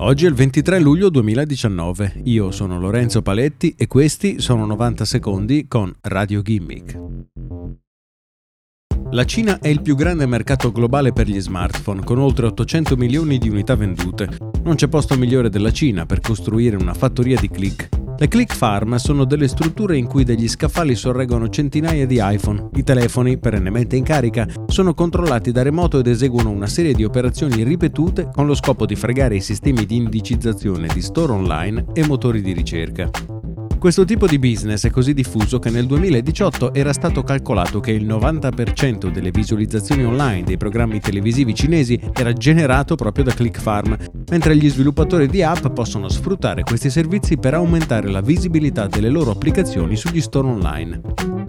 Oggi è il 23 luglio 2019, io sono Lorenzo Paletti e questi sono 90 secondi con Radio Gimmick. La Cina è il più grande mercato globale per gli smartphone, con oltre 800 milioni di unità vendute. Non c'è posto migliore della Cina per costruire una fattoria di click le click farm sono delle strutture in cui degli scaffali sorreggono centinaia di iPhone. I telefoni, perennemente in carica, sono controllati da remoto ed eseguono una serie di operazioni ripetute con lo scopo di fregare i sistemi di indicizzazione di store online e motori di ricerca. Questo tipo di business è così diffuso che nel 2018 era stato calcolato che il 90% delle visualizzazioni online dei programmi televisivi cinesi era generato proprio da ClickFarm, mentre gli sviluppatori di app possono sfruttare questi servizi per aumentare la visibilità delle loro applicazioni sugli store online.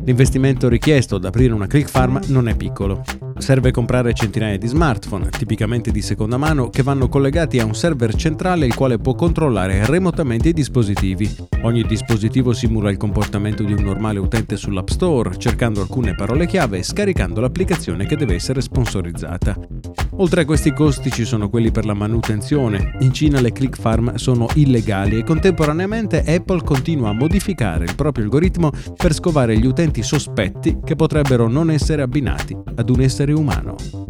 L'investimento richiesto ad aprire una ClickFarm non è piccolo. Serve comprare centinaia di smartphone, tipicamente di seconda mano, che vanno collegati a un server centrale il quale può controllare remotamente i dispositivi. Ogni dispositivo simula il comportamento di un normale utente sull'App Store, cercando alcune parole chiave e scaricando l'applicazione che deve essere sponsorizzata. Oltre a questi costi ci sono quelli per la manutenzione. In Cina le click farm sono illegali e contemporaneamente Apple continua a modificare il proprio algoritmo per scovare gli utenti sospetti che potrebbero non essere abbinati ad un essere umano.